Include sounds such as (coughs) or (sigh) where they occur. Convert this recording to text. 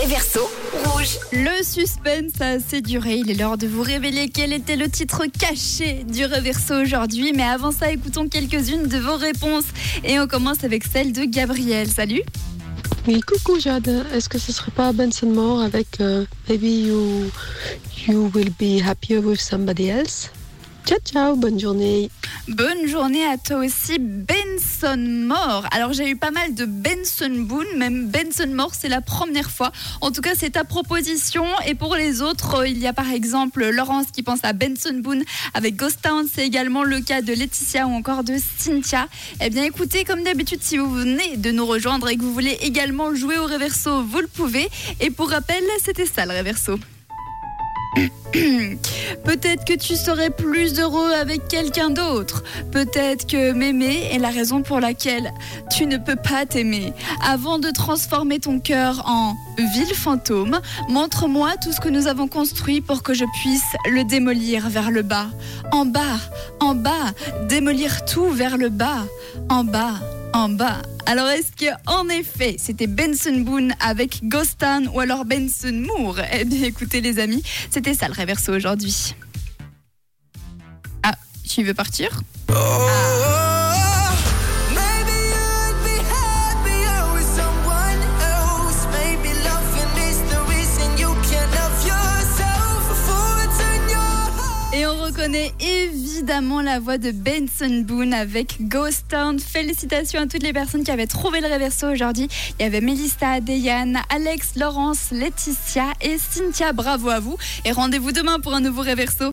réverso rouge. Le suspense a assez duré. Il est l'heure de vous révéler quel était le titre caché du réverso aujourd'hui. Mais avant ça, écoutons quelques-unes de vos réponses. Et on commence avec celle de Gabriel. Salut. Oui, coucou Jade. Est-ce que ce serait pas Benson Moore avec euh, Maybe you, you will be happier with somebody else? Ciao, ciao, bonne journée. Bonne journée à toi aussi, Benson Moore. Alors j'ai eu pas mal de Benson Boone, même Benson Moore, c'est la première fois. En tout cas, c'est ta proposition. Et pour les autres, il y a par exemple Laurence qui pense à Benson Boone avec Ghost Town. C'est également le cas de Laetitia ou encore de Cynthia. Eh bien écoutez, comme d'habitude, si vous venez de nous rejoindre et que vous voulez également jouer au Reverso, vous le pouvez. Et pour rappel, c'était ça le Reverso. (coughs) Peut-être que tu serais plus heureux avec quelqu'un d'autre. Peut-être que m'aimer est la raison pour laquelle tu ne peux pas t'aimer. Avant de transformer ton cœur en ville fantôme, montre-moi tout ce que nous avons construit pour que je puisse le démolir vers le bas. En bas, en bas, démolir tout vers le bas. En bas, en bas. Alors est-ce que en effet c'était Benson Boone avec Ghostan ou alors Benson Moore? Eh bien écoutez les amis, c'était ça le réverso aujourd'hui. Ah, tu veux partir? Maybe évidemment la voix de Benson Boone avec Ghost Town. Félicitations à toutes les personnes qui avaient trouvé le réverso aujourd'hui. Il y avait Mélissa, Deyane, Alex, Laurence, Laetitia et Cynthia. Bravo à vous. Et rendez-vous demain pour un nouveau réverso.